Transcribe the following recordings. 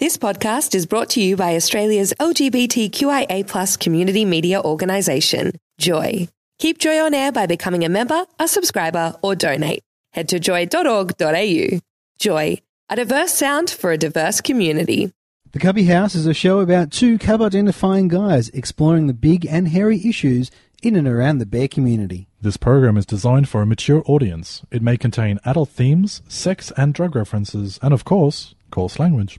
This podcast is brought to you by Australia's LGBTQIA plus community media organisation, Joy. Keep Joy on air by becoming a member, a subscriber, or donate. Head to joy.org.au. Joy, a diverse sound for a diverse community. The Cubby House is a show about two cub identifying guys exploring the big and hairy issues in and around the bear community. This program is designed for a mature audience. It may contain adult themes, sex and drug references, and of course, coarse language.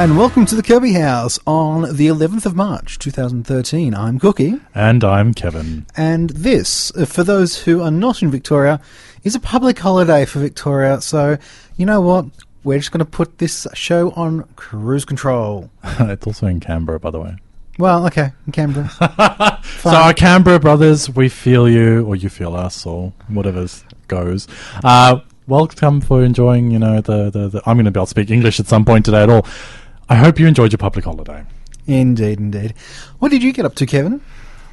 And welcome to the Cubby House on the 11th of March 2013. I'm Cookie, And I'm Kevin. and this, uh, for those who are not in Victoria, is a public holiday for Victoria. So, you know what? We're just going to put this show on cruise control. it's also in Canberra, by the way. Well, okay, in Canberra. So, our Canberra brothers, we feel you, or you feel us, or whatever goes. Uh, welcome for enjoying, you know, the, the, the I'm going to be able to speak English at some point today at all. I hope you enjoyed your public holiday. indeed, indeed. What did you get up to, Kevin?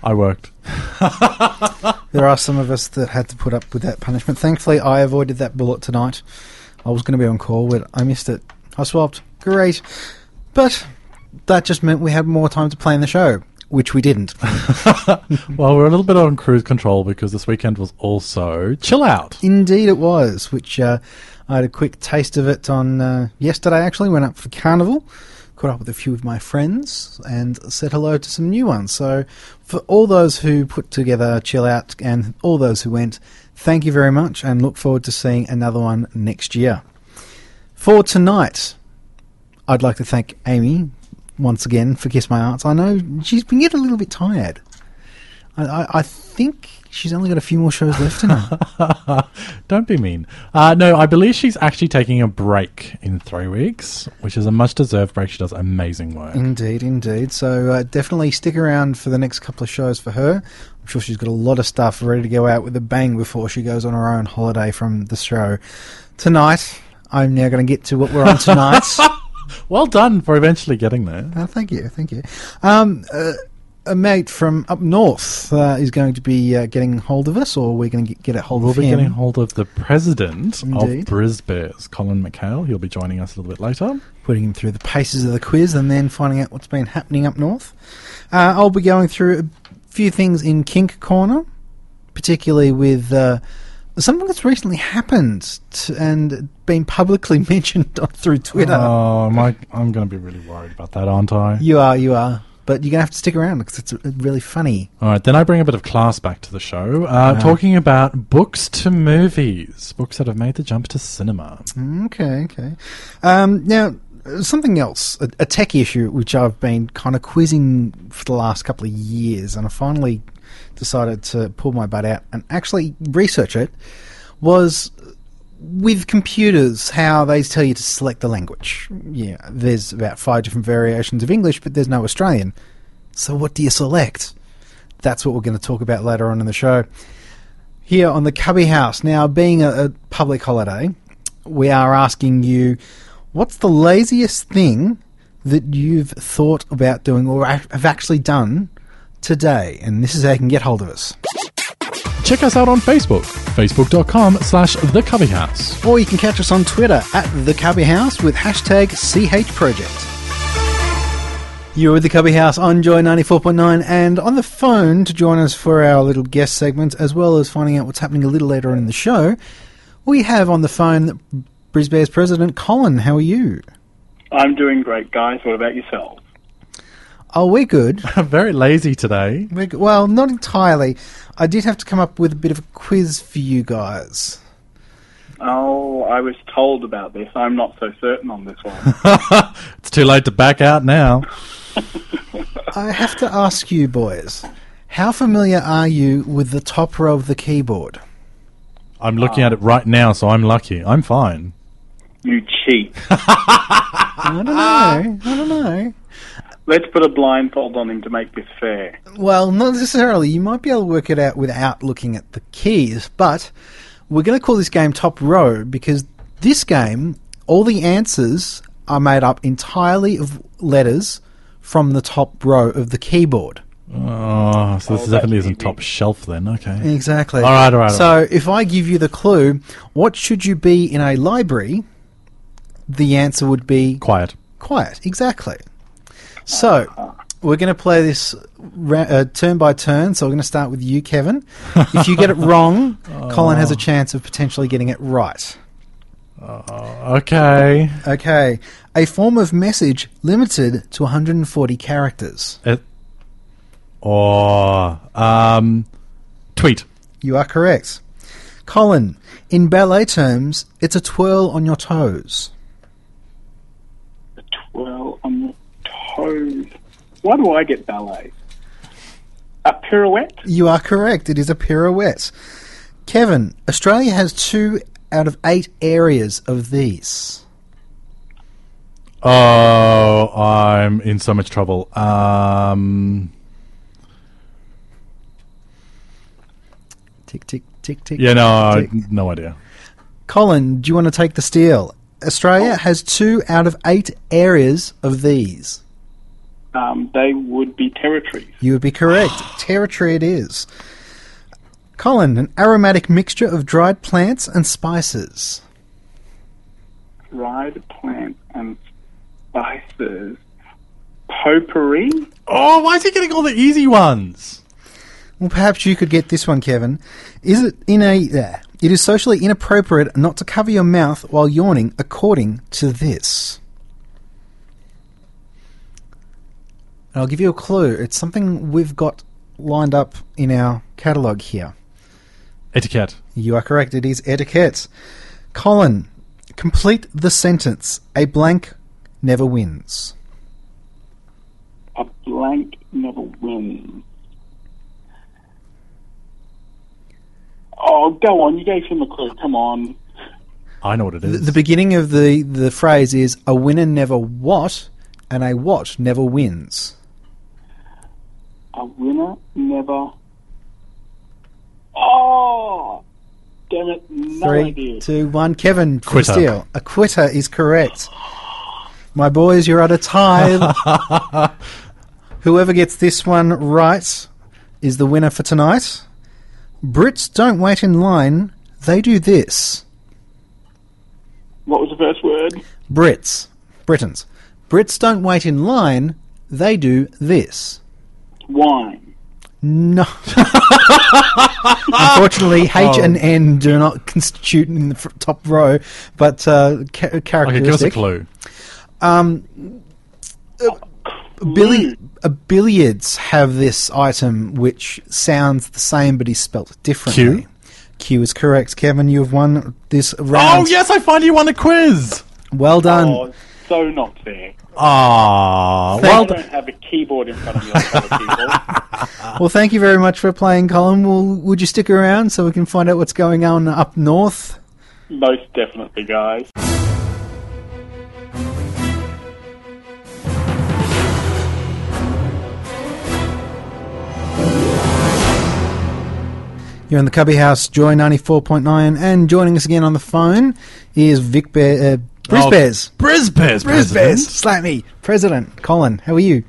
I worked. There are some of us that had to put up with that punishment. Thankfully, I avoided that bullet tonight. I was going to be on call, but I missed it. I swapped. Great. But that just meant we had more time to plan the show, which we didn't. Well, we're a little bit on cruise control because this weekend was also chill out. Indeed, it was, which uh, I had a quick taste of it on uh, yesterday, actually. Went up for Carnival, caught up with a few of my friends, and said hello to some new ones. So, for all those who put together Chill Out and all those who went, thank you very much, and look forward to seeing another one next year. For tonight, I'd like to thank Amy once again for Kiss My Arts. I know she's been getting a little bit tired. I, I, think she's only got a few more shows left in her. Don't be mean. Uh, no, I believe she's actually taking a break in three weeks, which is a much deserved break. She does amazing work. Indeed, indeed. So uh, definitely stick around for the next couple of shows for her. I'm sure she's got a lot of stuff ready to go out with a bang before she goes on her own holiday from the show. Tonight, I'm now going to get to what we're on tonight. Well done for eventually getting there. Uh, thank you, thank you. Um, uh, a mate from up north uh, is going to be uh, getting hold of us, or we're going to get, a hold of him. We'll be getting hold of the president Indeed. of Brisbears, Colin McHale. He'll be joining us a little bit later. putting him through the paces of the quiz and then finding out what's been happening up north. Uh, I'll be going through a few things in Kink Corner, particularly with uh, something that's recently happened t- and been publicly mentioned through Twitter. Oh, I'm going to be really worried about that, aren't I? You are, you are. But you're to have to stick around because it's really funny. All right, then I bring a bit of class back to the show, uh, talking about books to movies, books that have made the jump to cinema. Okay, okay. Um, now, something else, a, a tech issue which I've been kind of quizzing for the last couple of years, and I finally decided to pull my butt out and actually research it, was with computers how they tell you to select the language. Yeah, there's about five different variations of English, but there's no Australian. So what do you select? That's what we're going to talk about later on in the show here on the Cubby House. Now, being a, a public holiday, we are asking you what's the laziest thing that you've thought about doing or have actually done today? And this is how you can get hold of us. Check us out on Facebook, facebook.com slash the Cubby House. Or you can catch us on Twitter at the Cubby House with hashtag CHProject. You're with the Cubby House on Joy 94.9 and on the phone to join us for our little guest segment, as well as finding out what's happening a little later on in the show, we have on the phone Brisbears president, Colin. How are you? I'm doing great, guys. What about yourself? Oh, we're good. Very lazy today. We're good. Well, not entirely. I did have to come up with a bit of a quiz for you guys. Oh, I was told about this. I'm not so certain on this one. It's too late to back out now. I have to ask you, boys, how familiar are you with the top row of the keyboard? I'm looking at it right now, so I'm lucky. I'm fine. You cheat. I don't know. I don't know. Let's put a blindfold on him to make this fair. Well, not necessarily. You might be able to work it out without looking at the keys, but we're going to call this game Top Row because this game, all the answers are made up entirely of letters from the top row of the keyboard. Oh, so this Oh, definitely isn't easy. top shelf then. Okay. Exactly. All right, all right, all So if I give you the clue, what should you be in a library? The answer would be Quiet. quiet. Exactly. So we're going to play this ra- uh, turn by turn. So we're going to start with you, Kevin. If you get it wrong, Colin has a chance of potentially getting it right. Okay. Okay. A form of message limited to 140 characters. It, or um, tweet. You are correct. Colin, in ballet terms, it's a twirl on your toes. A twirl on your toes. Why do I get ballet? A pirouette? You are correct. It is a pirouette. Kevin, Australia has two out of eight areas of these. Oh, I'm in so much trouble. Um, Tick, tick, tick, tick. yeah, no, tick. no idea. Colin, do you want to take the steal? Australia has two out of eight areas of these. Um, they would be territories. You would be correct. Territory it is. Colin, an aromatic mixture of dried plants and spices. Dried plants and spices. Potpourri? Oh, why is he getting all the easy ones? Well, perhaps you could get this one, Kevin. Is it in a? Uh, it is socially inappropriate not to cover your mouth while yawning, according to this. And I'll give you a clue. It's something we've got lined up in our catalogue here. Etiquette. You are correct. It is etiquette. Colin, complete the sentence. A blank never wins. A blank never wins. Oh, go on. You gave him a clue. Come on. I know what it is. The, the beginning of the, the phrase is a winner never what, and a what never wins. A winner never. Oh! Damn it. No Three, idea. two, one. Kevin, Quitter. steal. A quitter is correct. My boys, you're at a tie. Whoever gets this one right is the winner for tonight. Brits don't wait in line, they do this. What was the first word? Brits. Britons. Brits don't wait in line, they do this. Wine. No. Unfortunately, H and N do not constitute in the fr- top row, but uh, ca- okay, characteristic. give us a clue. Billy, uh, billiards have this item which sounds the same but is spelt differently. Q? Q is correct. Kevin, you have won this round. Oh, yes, I finally won a quiz. Well done. Oh, so not fair. Ah, I well don't done. have a keyboard in front of me like other people. Well, thank you very much for playing, Colin. Well, would you stick around so we can find out what's going on up north? Most definitely, guys. You're in the Cubby House, Joy 94.9, and joining us again on the phone is Vic Bear, uh, Briz Oh, Bears. Briz Bears, Briz Bears, President. slap me. President, Colin, how are you?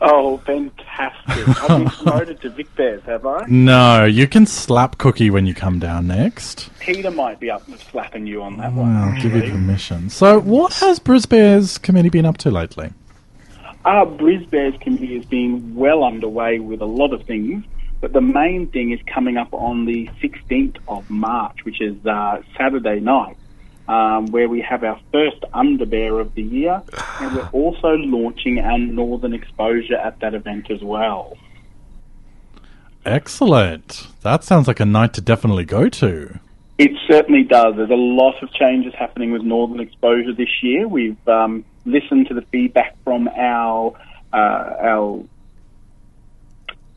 Oh, fantastic. I've been promoted to Vic Bears, have I? No, you can slap Cookie when you come down next. Peter might be up for slapping you on that Well, one. I'll give you permission. So, what has Briz Bears committee been up to lately? Our Brisbears committee has been well underway with a lot of things, but the main thing is coming up on the 16th of March, which is uh, Saturday night, um, where we have our first Underbear of the year, and we're also launching our Northern Exposure at that event as well. Excellent. That sounds like a night to definitely go to. It certainly does. There's a lot of changes happening with Northern Exposure this year. We've um, listened to the feedback from our uh, our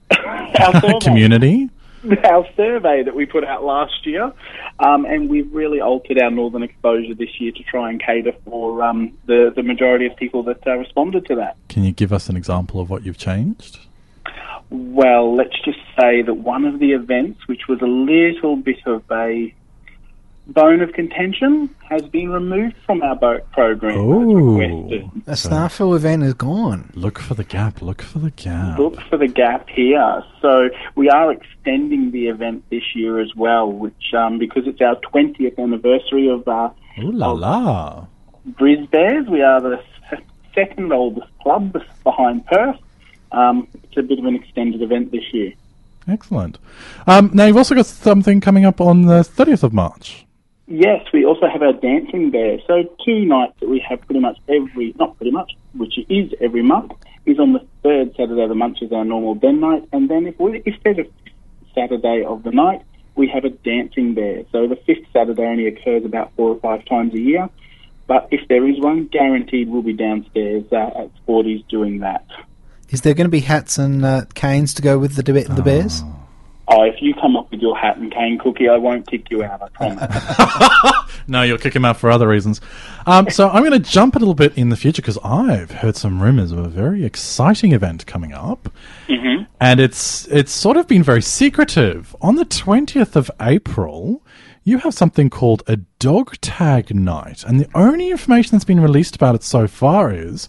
our. Community. our survey that we put out last year, um, and we've really altered our northern exposure this year to try and cater for um, the the majority of people that uh, responded to that. Can you give us an example of what you've changed? Well, let's just say that one of the events, which was a little bit of a bone of contention, has been removed from our boat program. as Oh, requested. A Starfield event is gone. look for the gap. Look for the gap. Look for the gap here. So we are extending the event this year as well, which um, because it's our 20th anniversary of uh, Ooh la la. Brisbears. We are the second oldest club behind Perth. Um, it's a bit of an extended event this year. Excellent. Um, now you've also got something coming up on the 30th of March. Yes, we also have our dancing bear. So two nights that we have pretty much every, not pretty much, which is every month, is on the third Saturday of the month is our normal den night, and then if we, if there's a Saturday of the night, we have a dancing bear. So the fifth Saturday only occurs about four or five times a year, but if there is one, guaranteed we'll be downstairs uh, at Sporties doing that. Is there going to be hats and uh, canes to go with the de- the bears? Oh, if you come up with your hat and cane cookie, I won't kick you out. I promise. No, you'll kick him out for other reasons. Um, so I'm going to jump a little bit in the future because I've heard some rumors of a very exciting event coming up, hmm and it's it's sort of been very secretive. On the 20th of April, you have something called a dog tag night, and the only information that's been released about it so far is.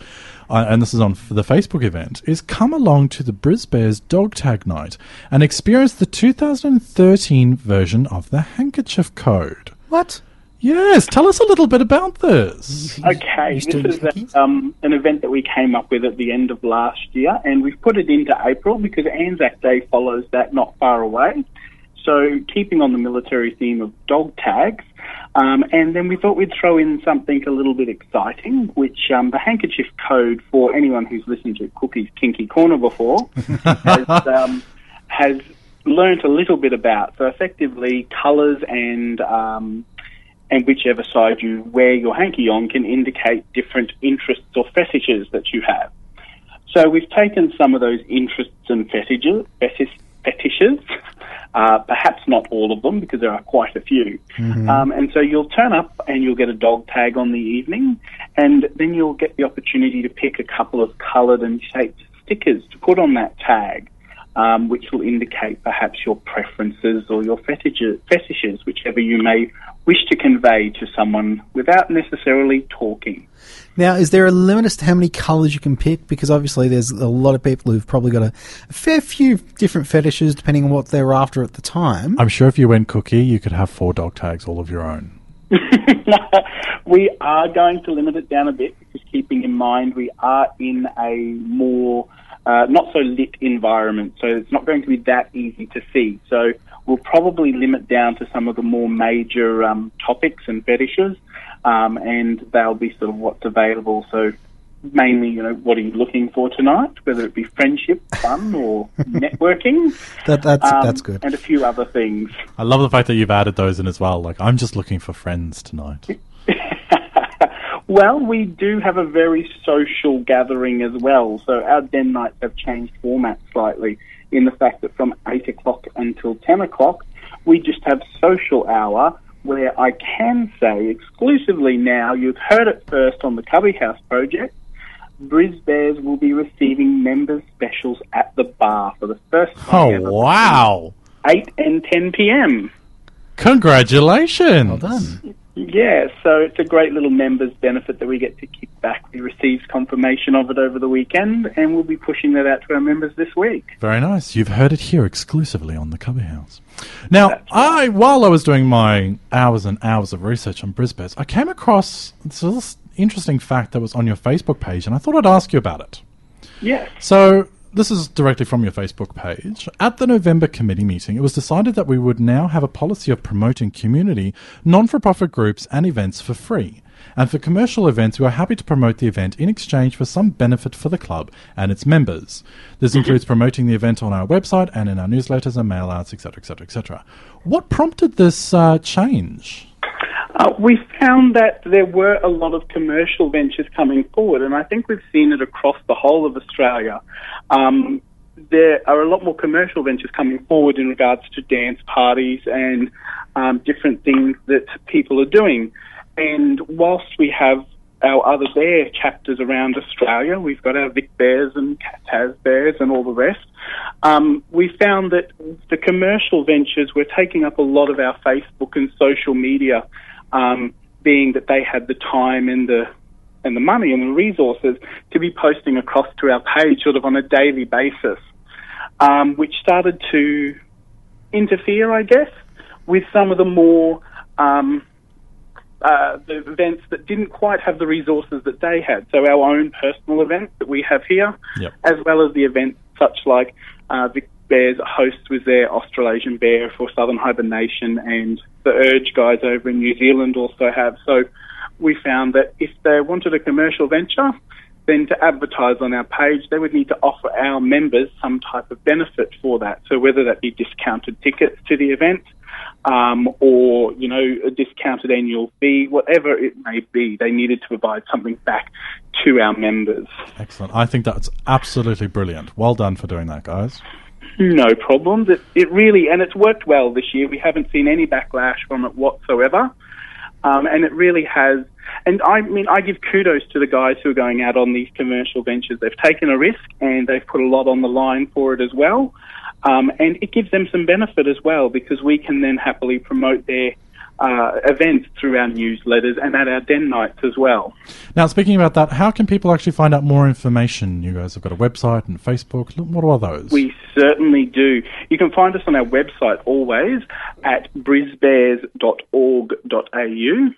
Uh, and this is on f- the Facebook event, is come along to the Brisbears Dog Tag Night and experience the 2013 version of the Handkerchief Code. What? Yes, tell us a little bit about this. Okay, this is a, um, an event that we came up with at the end of last year, and we've put it into April because Anzac Day follows that not far away. So, keeping on the military theme of dog tags, um, and then we thought we'd throw in something a little bit exciting, which um, the handkerchief code for anyone who's listened to Cookie's Kinky Corner before has, um, has learnt a little bit about. So, effectively, colours and um, and whichever side you wear your hanky on can indicate different interests or fetishes that you have. So we've taken some of those interests and fetishes, fetish, fetishes uh, perhaps not all of them because there are quite a few. Um, and so you'll turn up and you'll get a dog tag on the evening, and then you'll get the opportunity to pick a couple of coloured and shaped stickers to put on that tag. Um, which will indicate perhaps your preferences or your fetishes, fetishes, whichever you may wish to convey to someone without necessarily talking. Now, is there a limit as to how many colours you can pick? Because obviously, there's a lot of people who've probably got a, a fair few different fetishes depending on what they're after at the time. I'm sure if you went cookie, you could have four dog tags all of your own. we are going to limit it down a bit because keeping in mind we are in a more uh, not so lit environment, so it's not going to be that easy to see. So we'll probably limit down to some of the more major um, topics and fetishes, um, and they'll be sort of what's available. So mainly, you know, what are you looking for tonight? Whether it be friendship, fun, or networking. That, that's um, that's good. And a few other things. I love the fact that you've added those in as well. Like, I'm just looking for friends tonight. well, we do have a very social gathering as well. So our den nights have changed format slightly in the fact that from 8 o'clock until 10 o'clock, we just have social hour where I can say exclusively now, you've heard it first on the Cubby House project, Brisbears will be receiving members specials at the bar for the first time oh, ever, Oh, wow. 8 and 10 p.m. Congratulations. Well done. Yeah, so it's a great little members benefit that we get to kick back. We received confirmation of it over the weekend, and we'll be pushing that out to our members this week. Very nice. You've heard it here exclusively on the Cubby House. Now, I while I was doing my hours and hours of research on Brisbears, I came across this interesting fact that was on your Facebook page, and I thought I'd ask you about it. Yes. So, this is directly from your Facebook page. At the November committee meeting, it was decided that we would now have a policy of promoting community, non for profit groups, and events for free. And for commercial events, we are happy to promote the event in exchange for some benefit for the club and its members. This includes promoting the event on our website and in our newsletters and mail outs, etc., etc., etc. What prompted this uh, change? Uh, we found that there were a lot of commercial ventures coming forward, and I think we've seen it across the whole of Australia. Um, there are a lot more commercial ventures coming forward in regards to dance parties and um, different things that people are doing. And whilst we have our other bear chapters around Australia, we've got our Vic Bears and Taz Bears and all the rest. Um, we found that the commercial ventures were taking up a lot of our Facebook and social media, um, being that they had the time and the and the money and the resources to be posting across to our page sort of on a daily basis, um, which started to interfere, I guess, with some of the more um, uh, the events that didn't quite have the resources that they had. So our own personal events that we have here, Yep. as well as the events such like uh, Vic Bears host was their Australasian Bear for Southern Hibernation, and the Urge guys over in New Zealand also have. So we found that if they wanted a commercial venture, then to advertise on our page, they would need to offer our members some type of benefit for that. So whether that be discounted tickets to the event, um, or you know a discounted annual fee, whatever it may be, they needed to provide something back to our members. Excellent. I think that's absolutely brilliant. Well done for doing that, guys. No problems. It, it really, and it's worked well this year. We haven't seen any backlash from it whatsoever. Um, and it really has. And I mean, I give kudos to the guys who are going out on these commercial ventures. They've taken a risk and they've put a lot on the line for it as well. Um, and it gives them some benefit as well because we can then happily promote their uh, events through our newsletters and at our den nights as well. Now, speaking about that, how can people actually find out more information? You guys have got a website and Facebook. What are those? We certainly do. You can find us on our website always at brisbears.org.au.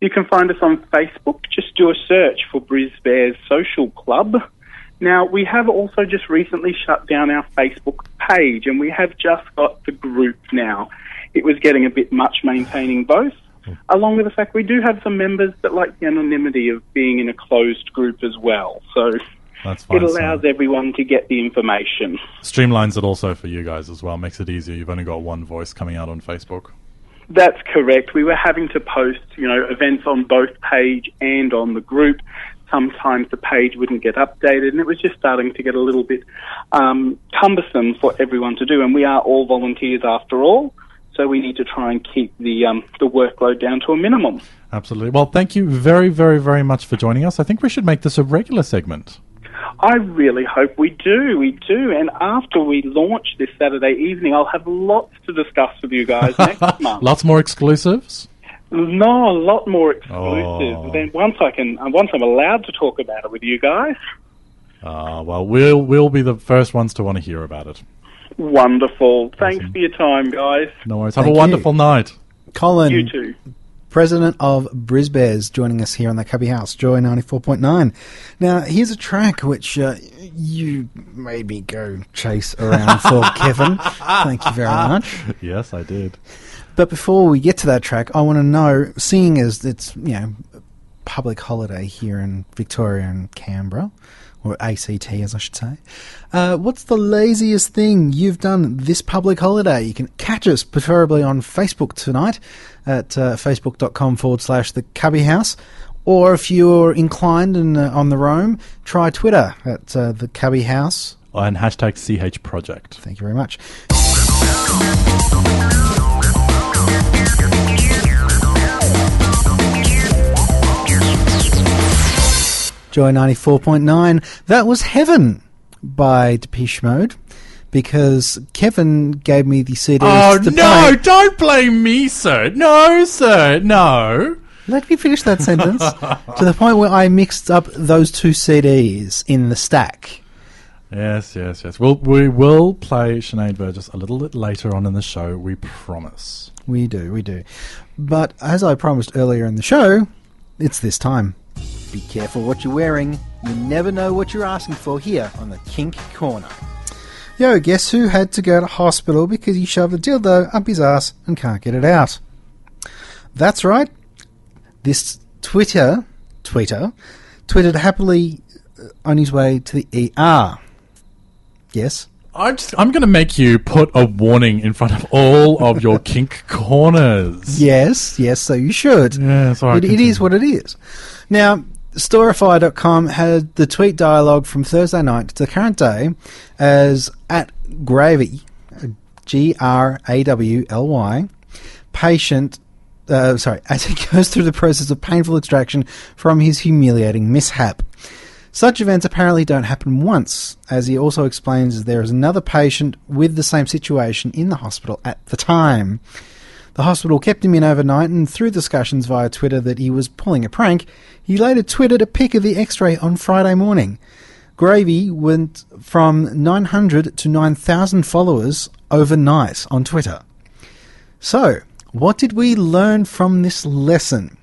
You can find us on Facebook. Just do a search for Brisbears Social Club. Now, we have also just recently shut down our Facebook page and we have just got the group now. It was getting a bit much maintaining both, along with the fact we do have some members that like the anonymity of being in a closed group as well. So That's fine. it allows so everyone to get the information. streamlines it also for you guys as well. Makes it easier. You've only got one voice coming out on Facebook. That's correct. We were having to post, you know, events on both page and on the group. Sometimes the page wouldn't get updated, and it was just starting to get a little bit um, cumbersome for everyone to do. And we are all volunteers after all, so we need to try and keep the um, the workload down to a minimum. Absolutely. Well, thank you very, very, very much for joining us. I think we should make this a regular segment. I really hope we do. We do. And after we launch this Saturday evening, I'll have lots to discuss with you guys next month. Lots more exclusives. No, a lot more exclusive. Oh. Then once I can, uh, once I'm allowed to talk about it with you guys, Uh, well, we'll we'll be the first ones to want to hear about it. Wonderful. Thanks Awesome. for your time, guys. No worries. Have Thank a you. wonderful night. Colin, You too. president of Brisbears, joining us here on the Cubby House, Joy 94.9. Now, here's a track which uh, you made me go chase around for, Kevin. Thank you very much. Yes, I did. But before we get to that track, I want to know, seeing as it's, you know, public holiday here in Victoria and Canberra, or ACT as I should say, uh, what's the laziest thing you've done this public holiday? You can catch us preferably on Facebook tonight at uh, facebook.com forward slash the Cubby House. Or if you're inclined and uh, on the roam, try Twitter at uh, the Cubby House. And hashtag CH Project. Thank you very much. Joy 94.9. That was Heaven by Depeche Mode because Kevin gave me the CD. Oh no! play. Don't blame me, sir. No, sir. No. Let me finish that sentence. to the point where I mixed up those two CDs in the stack. Yes, yes, yes. We'll, we will play Sinead Burgess a little bit later on in the show. We promise. We do, we do. But as I promised earlier in the show, it's this time. Be careful what you're wearing. You never know what you're asking for here on the Kink Corner. Yo, guess who had to go to hospital because he shoved a dildo up his ass and can't get it out? That's right. This Twitter, Twitter, tweeted happily uh, on his way to the ER. Yes, I'm just, I'm going to make you put a warning in front of all of your kink corners. Yes, yes, so you should. Yes, all right, It- it continue. is what it is. Now, Storify.com had the tweet dialogue from Thursday night to the current day as at Grawly, G R A W L Y, patient. Uh, sorry, as he goes through the process of painful extraction from his humiliating mishap. Such events apparently don't happen once, as he also explains there is another patient with the same situation in the hospital at the time. The hospital kept him in overnight, and through discussions via Twitter that he was pulling a prank, he later tweeted a pic of the x ray on Friday morning. Grawly went from 900 to 9,000 followers overnight on Twitter. So, what did we learn from this lesson?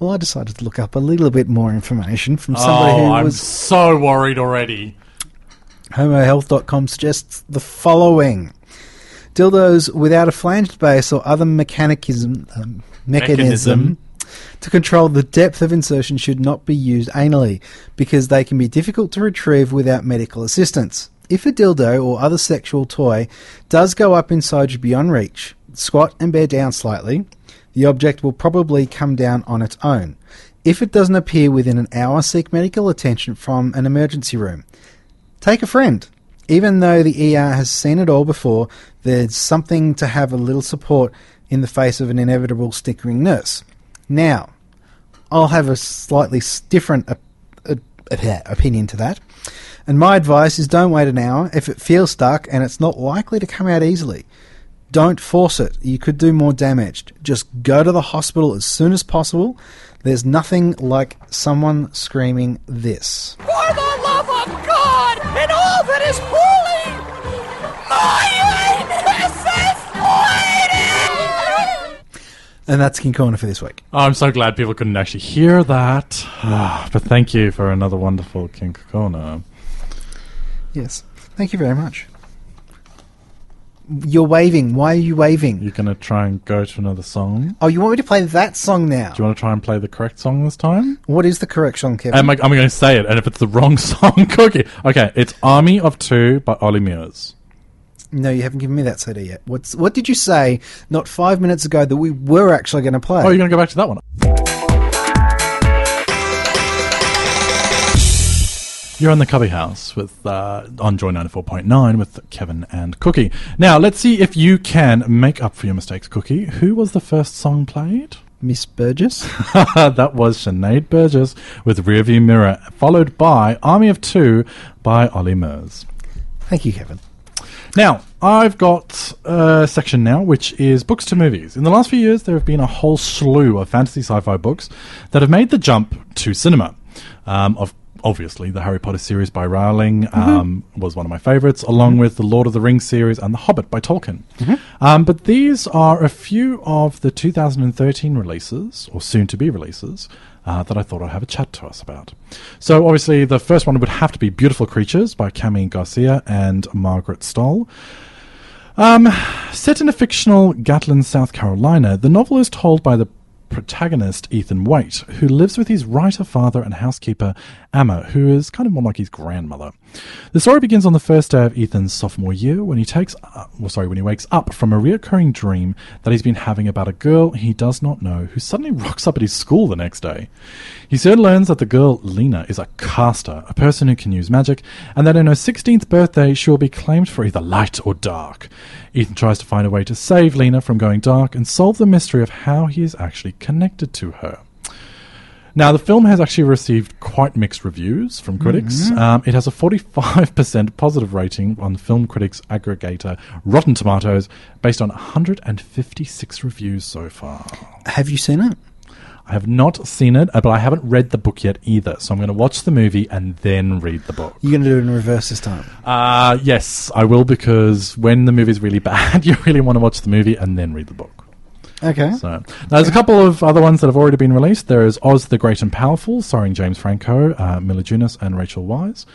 Well, I decided to look up a little bit more information from somebody oh, who I'm was. so worried already. HomoHealth.com suggests the following dildos without a flanged base or other mechanicism, um, mechanism, Mechanism. to control the depth of insertion should not be used anally because they can be difficult to retrieve without medical assistance. If a dildo or other sexual toy does go up inside you beyond reach, squat and bear down slightly, the object will probably come down on its own. If it doesn't appear within an hour, seek medical attention from an emergency room. Take a friend. Even though the ER has seen it all before, there's something to have a little support in the face of an inevitable stickering nurse. Now, I'll have a slightly different op- op- op- opinion to that. And my advice is don't wait an hour if it feels stuck and it's not likely to come out easily. Don't force it. You could do more damage. Just go to the hospital as soon as possible. There's nothing like someone screaming this. For the love of God and all that is holy, my anus is bleeding! And that's Kink Corner for this week. Oh, I'm so glad people couldn't actually hear that. Ah, but thank you for another wonderful Kink Corner. Yes. Thank you very much. You're waving. Why are you waving? You're going to try and go to another song? Oh, you want me to play that song now? Do you want to try and play the correct song this time? What is the correct song, Kevin? I'm, I'm going to say it, and if it's the wrong song, cookie. Okay, it's Army of Two by Ollie Murs. no, you haven't given me that CD yet. What's what did you say not five minutes ago that we were actually going to play? Oh, you're going to go back to that one. You're on the Cubby House with uh, on Joy 94.9 with Kevin and Cookie. Now, let's see if you can make up for your mistakes, Cookie. Who was the first song played? Miss Burgess. that was Sinead Burgess with Rearview Mirror, followed by Army of Two by Ollie Murs. Thank you, Kevin. Now, I've got a section now which is books to movies. In the last few years, there have been a whole slew of fantasy sci fi books that have made the jump to cinema. Um, of Obviously, the Harry Potter series by Rowling um, was one of my favorites, along with the Lord of the Rings series and The Hobbit by Tolkien. Um, but these are a few of the 2013 releases, or soon to be releases, uh, that I thought I'd have a chat to us about. So, obviously, the first one would have to be Beautiful Creatures by Camille Garcia and Margaret Stohl. Um, set in a fictional Gatlin, South Carolina, the novel is told by the protagonist Ethan Wate, who lives with his writer father and housekeeper Emma, who is kind of more like his grandmother. The story begins on the first day of Ethan's sophomore year when he takes, uh, well, sorry, when he wakes up from a reoccurring dream that he's been having about a girl he does not know, who suddenly rocks up at his school the next day. He soon learns that the girl Lena is a caster, a person who can use magic, and that on her 16th birthday she will be claimed for either light or dark. Ethan tries to find a way to save Lena from going dark and solve the mystery of how he is actually connected to her. Now, the film has actually received quite mixed reviews from critics. Um, it has a 45% positive rating on the film critics aggregator Rotten Tomatoes, based on 156 reviews so far. Have you seen it? I have not seen it, uh, but I haven't read the book yet either. So I'm going to watch the movie and then read the book. You're going to do it in reverse this time. Uh, yes, I will because when the movie's really bad, you really want to watch the movie and then read the book. Okay. So now there's a couple of other ones that have already been released. There is Oz the Great and Powerful, starring James Franco, uh, Mila Kunis, and Rachel Weisz,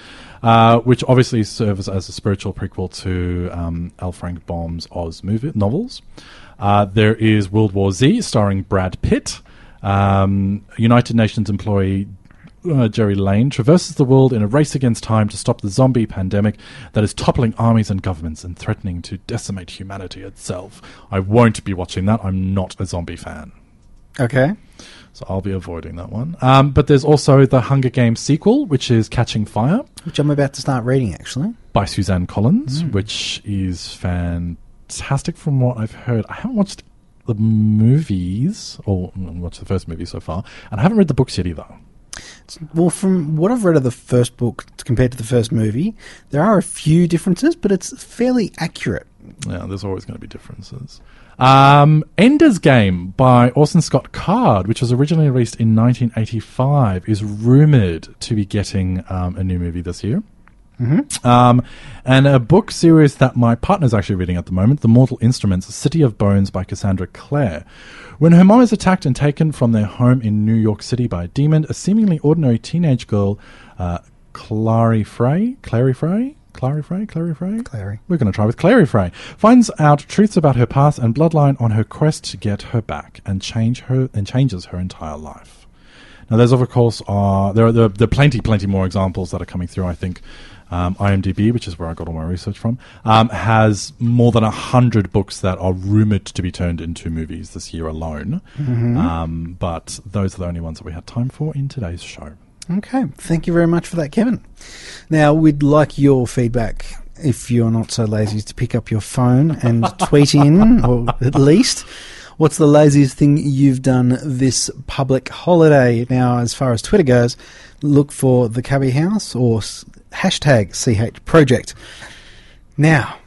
uh, which obviously serves as a spiritual prequel to um, L. Frank Baum's Oz movie novels. Uh, there is World War Z, starring Brad Pitt. Um, United Nations employee uh, Gerry Lane traverses the world in a race against time to stop the zombie pandemic that is toppling armies and governments and threatening to decimate humanity itself. I won't be watching that. I'm not a zombie fan. Okay. So I'll be avoiding that one. Um, but there's also the Hunger Games sequel, which is Catching Fire Which I'm about to start reading, actually. by Suzanne Collins, which is fantastic from what I've heard. I haven't watched the movies, or mm, watched the first movie so far, and I haven't read the books yet either. Well, from what I've read of the first book compared to the first movie, there are a few differences, but it's fairly accurate. Yeah, there's always going to be differences. Um, Ender's Game by Orson Scott Card, which was originally released in 1985, is rumored to be getting um, a new movie this year. Um, and a book series that my partner's actually reading at the moment, The Mortal Instruments, City of Bones by Cassandra Clare. When her mom is attacked and taken from their home in New York City by a demon, a seemingly ordinary teenage girl, uh, Clary Fray, Clary Fray, Clary Fray, Clary Fray, Clary. We're going to try with Clary Fray. Finds out truths about her past and bloodline on her quest to get her back and change her and changes her entire life. Now, there's of course uh, there are there, there are plenty, plenty more examples that are coming through. I think um, IMDb, which is where I got all my research from, um, has more than a hundred books that are rumored to be turned into movies this year alone. Um, but those are the only ones that we had time for in today's show. Okay, thank you very much for that, Kevin. Now, we'd like your feedback if you're not so lazy to pick up your phone and tweet in, or at least. What's the laziest thing you've done this public holiday? Now, as far as Twitter goes, look for the Cubby House or hashtag CH Project. Now,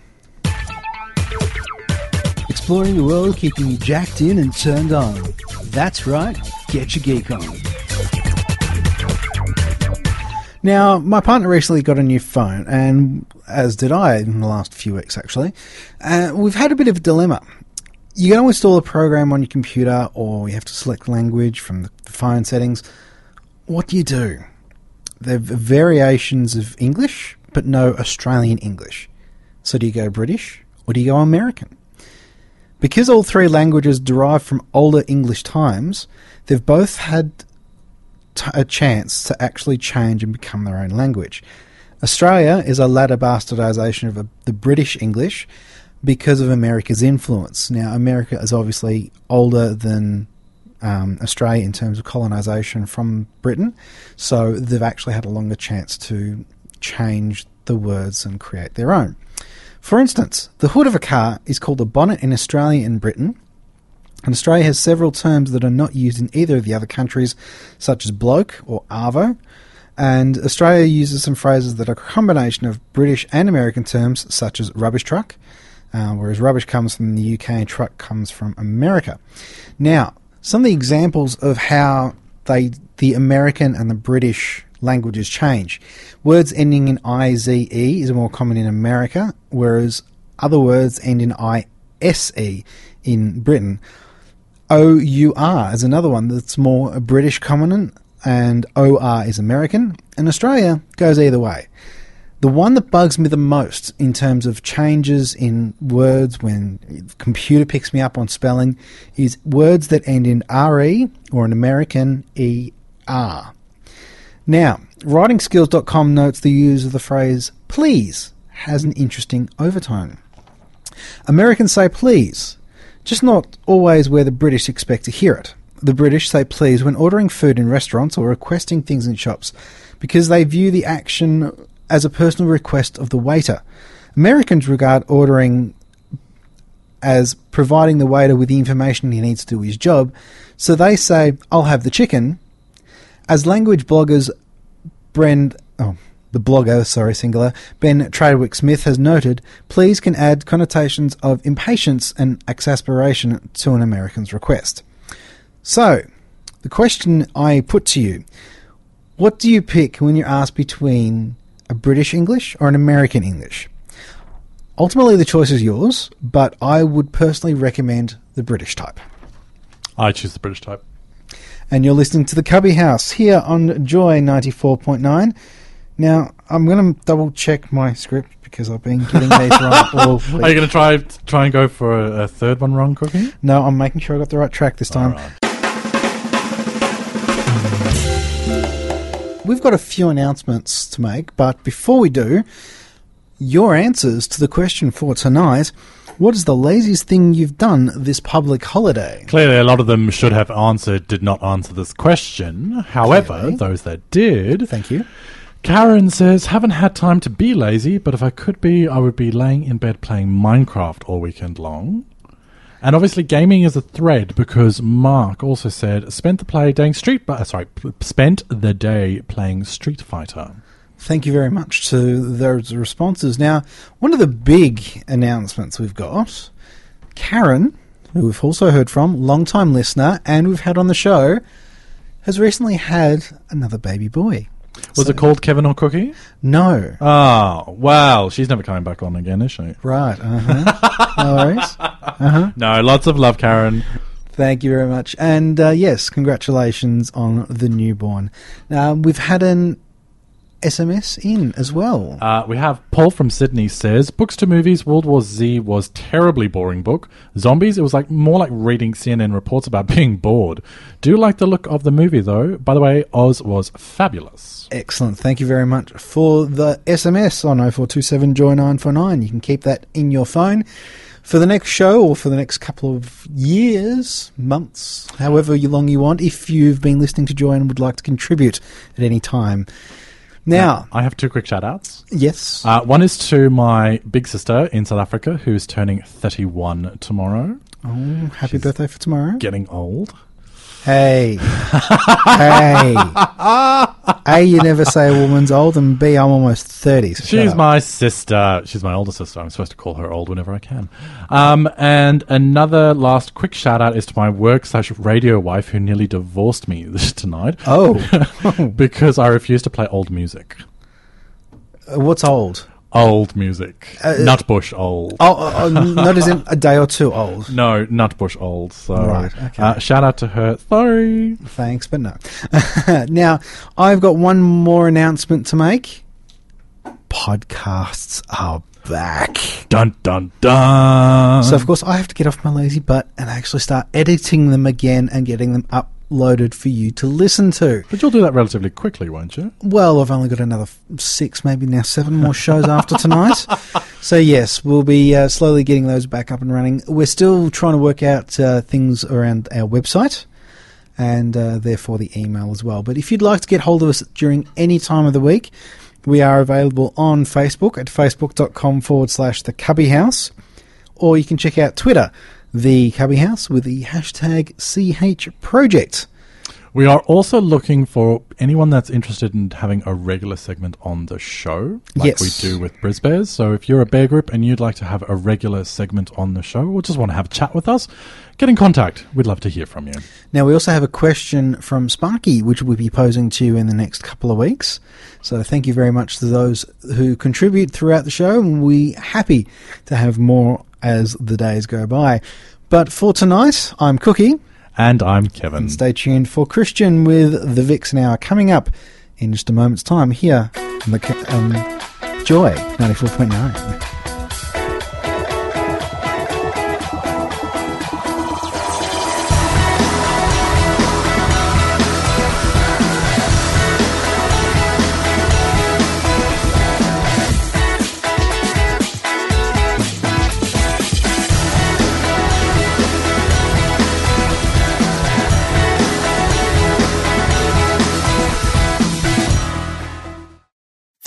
exploring the world, keeping you jacked in and turned on. That's right, get your geek on. Now, my partner recently got a new phone, and as did I in the last few weeks, actually. Uh, we've had a bit of a dilemma. You can install a program on your computer, or you have to select language from the phone settings. What do you do? There are variations of English, but no Australian English. So do you go British, or do you go American? Because all three languages derive from older English times, they've both had t- a chance to actually change and become their own language. Australia is a latter bastardization of a, the British English because of America's influence. Now, America is obviously older than um, Australia in terms of colonization from Britain, so they've actually had a longer chance to change the words and create their own. For instance, the hood of a car is called a bonnet in Australia and Britain, and Australia has several terms that are not used in either of the other countries, such as bloke or arvo. And Australia uses some phrases that are a combination of British and American terms, such as rubbish truck, uh, whereas rubbish comes from the UK and truck comes from America. Now, some of the examples of how they, the American and the British languages change. Words ending in IZE is more common in America, whereas other words end in ISE in Britain. OUR is another one that's more a British common, and OR is American, and Australia goes either way. The one that bugs me the most in terms of changes in words when the computer picks me up on spelling is words that end in RE or an American ER. Now, writingskills.com notes the use of the phrase please has an interesting overtone. Americans say please, just not always where the British expect to hear it. The British say please when ordering food in restaurants or requesting things in shops because they view the action as a personal request of the waiter. Americans regard ordering as providing the waiter with the information he needs to do his job, so they say, I'll have the chicken. As language bloggers Bren, oh, the blogger, sorry, singular, Ben Trawick Smith has noted, please can add connotations of impatience and exasperation to an American's request. So, the question I put to you what do you pick when you're asked between a British English or an American English? Ultimately, the choice is yours, but I would personally recommend the British type. I choose the British type. And you're listening to the Cubby House here on Joy 94.9. Now, I'm going to double check my script because I've been getting these wrong all Are you going to try try and go for a, a third one wrong, Cookie? No, I'm making sure I got the right track this time. We've got a few announcements to make, but before we do, your answers to the question for tonight What is the laziest thing you've done this public holiday? Clearly, a lot of them should have answered, did not answer this question. However, Okay. those that did. Thank you. Karen says, haven't had time to be lazy, but if I could be, I would be laying in bed playing Minecraft all weekend long. And obviously, gaming is a thread because Mark also said, spent the play day Street, uh, sorry, spent the day playing Street Fighter. Thank you very much to those responses. Now, one of the big announcements we've got, Karen, who we've also heard from, long-time listener, and we've had on the show, has recently had another baby boy. Was So- it called Kevin or Cookie? No. Oh, wow. She's never coming back on again, is she? Right. Uh-huh. no worries. Uh-huh. No, lots of love, Karen. Thank you very much. And uh, yes, congratulations on the newborn. Now, we've had an SMS in as well. Uh, we have Paul from Sydney says books to movies. World War Z was terribly boring book. Zombies. It was like more like reading CNN reports about being bored. Do like the look of the movie though. By the way, Oz was fabulous. Excellent. Thank you very much for the SMS on 0427 Joy 949. You can keep that in your phone for the next show or for the next couple of years, months, however long you want, if you've been listening to Joy and would like to contribute at any time. Now, I have two quick shout outs. yes. Uh, one is to my big sister in South Africa who's turning 31 tomorrow. oh, happy birthday for tomorrow. Getting old. Hey. hey. A, you never say a woman's old, and B, I'm almost 30. So She's my sister. She's my older sister. I'm supposed to call her old whenever I can. Um, and another last quick shout out is to my work slash radio wife who nearly divorced me this tonight. Oh. because I refuse to play old music. Uh, What's old? Old music. Uh, Nutbush old. Oh, oh, oh, not as in a day or two old. No, Nutbush old. So, Right, okay. uh, shout out to her. Sorry. Thanks, but no. now, I've got one more announcement to make. Podcasts are back. Dun dun dun. So, of course, I have to get off my lazy butt and actually start editing them again and getting them uploaded for you to listen to. but you'll do that relatively quickly, won't you? Well, I've only got another six, maybe now seven more shows after tonight. So, yes, we'll be uh, slowly getting those back up and running. We're still trying to work out uh, things around our website and uh, therefore the email as well. But if you'd like to get hold of us during any time of the week, we are available on Facebook at facebook.com forward slash the Cubby House, or you can check out Twitter, the Cubby House, with the hashtag CH Project. We are also looking for anyone that's interested in having a regular segment on the show, like Yes. we do with Brisbears. So if you're a bear group and you'd like to have a regular segment on the show, or just want to have a chat with us, get in contact. We'd love to hear from you. Now, we also have a question from Sparky, which we'll be posing to you in the next couple of weeks. So, thank you very much to those who contribute throughout the show, and we're happy to have more as the days go by. But for tonight, I'm Cookie, And I'm Kevin. and stay tuned for Christian with the Vixen Hour coming up in just a moment's time here on the um, Joy 94.9.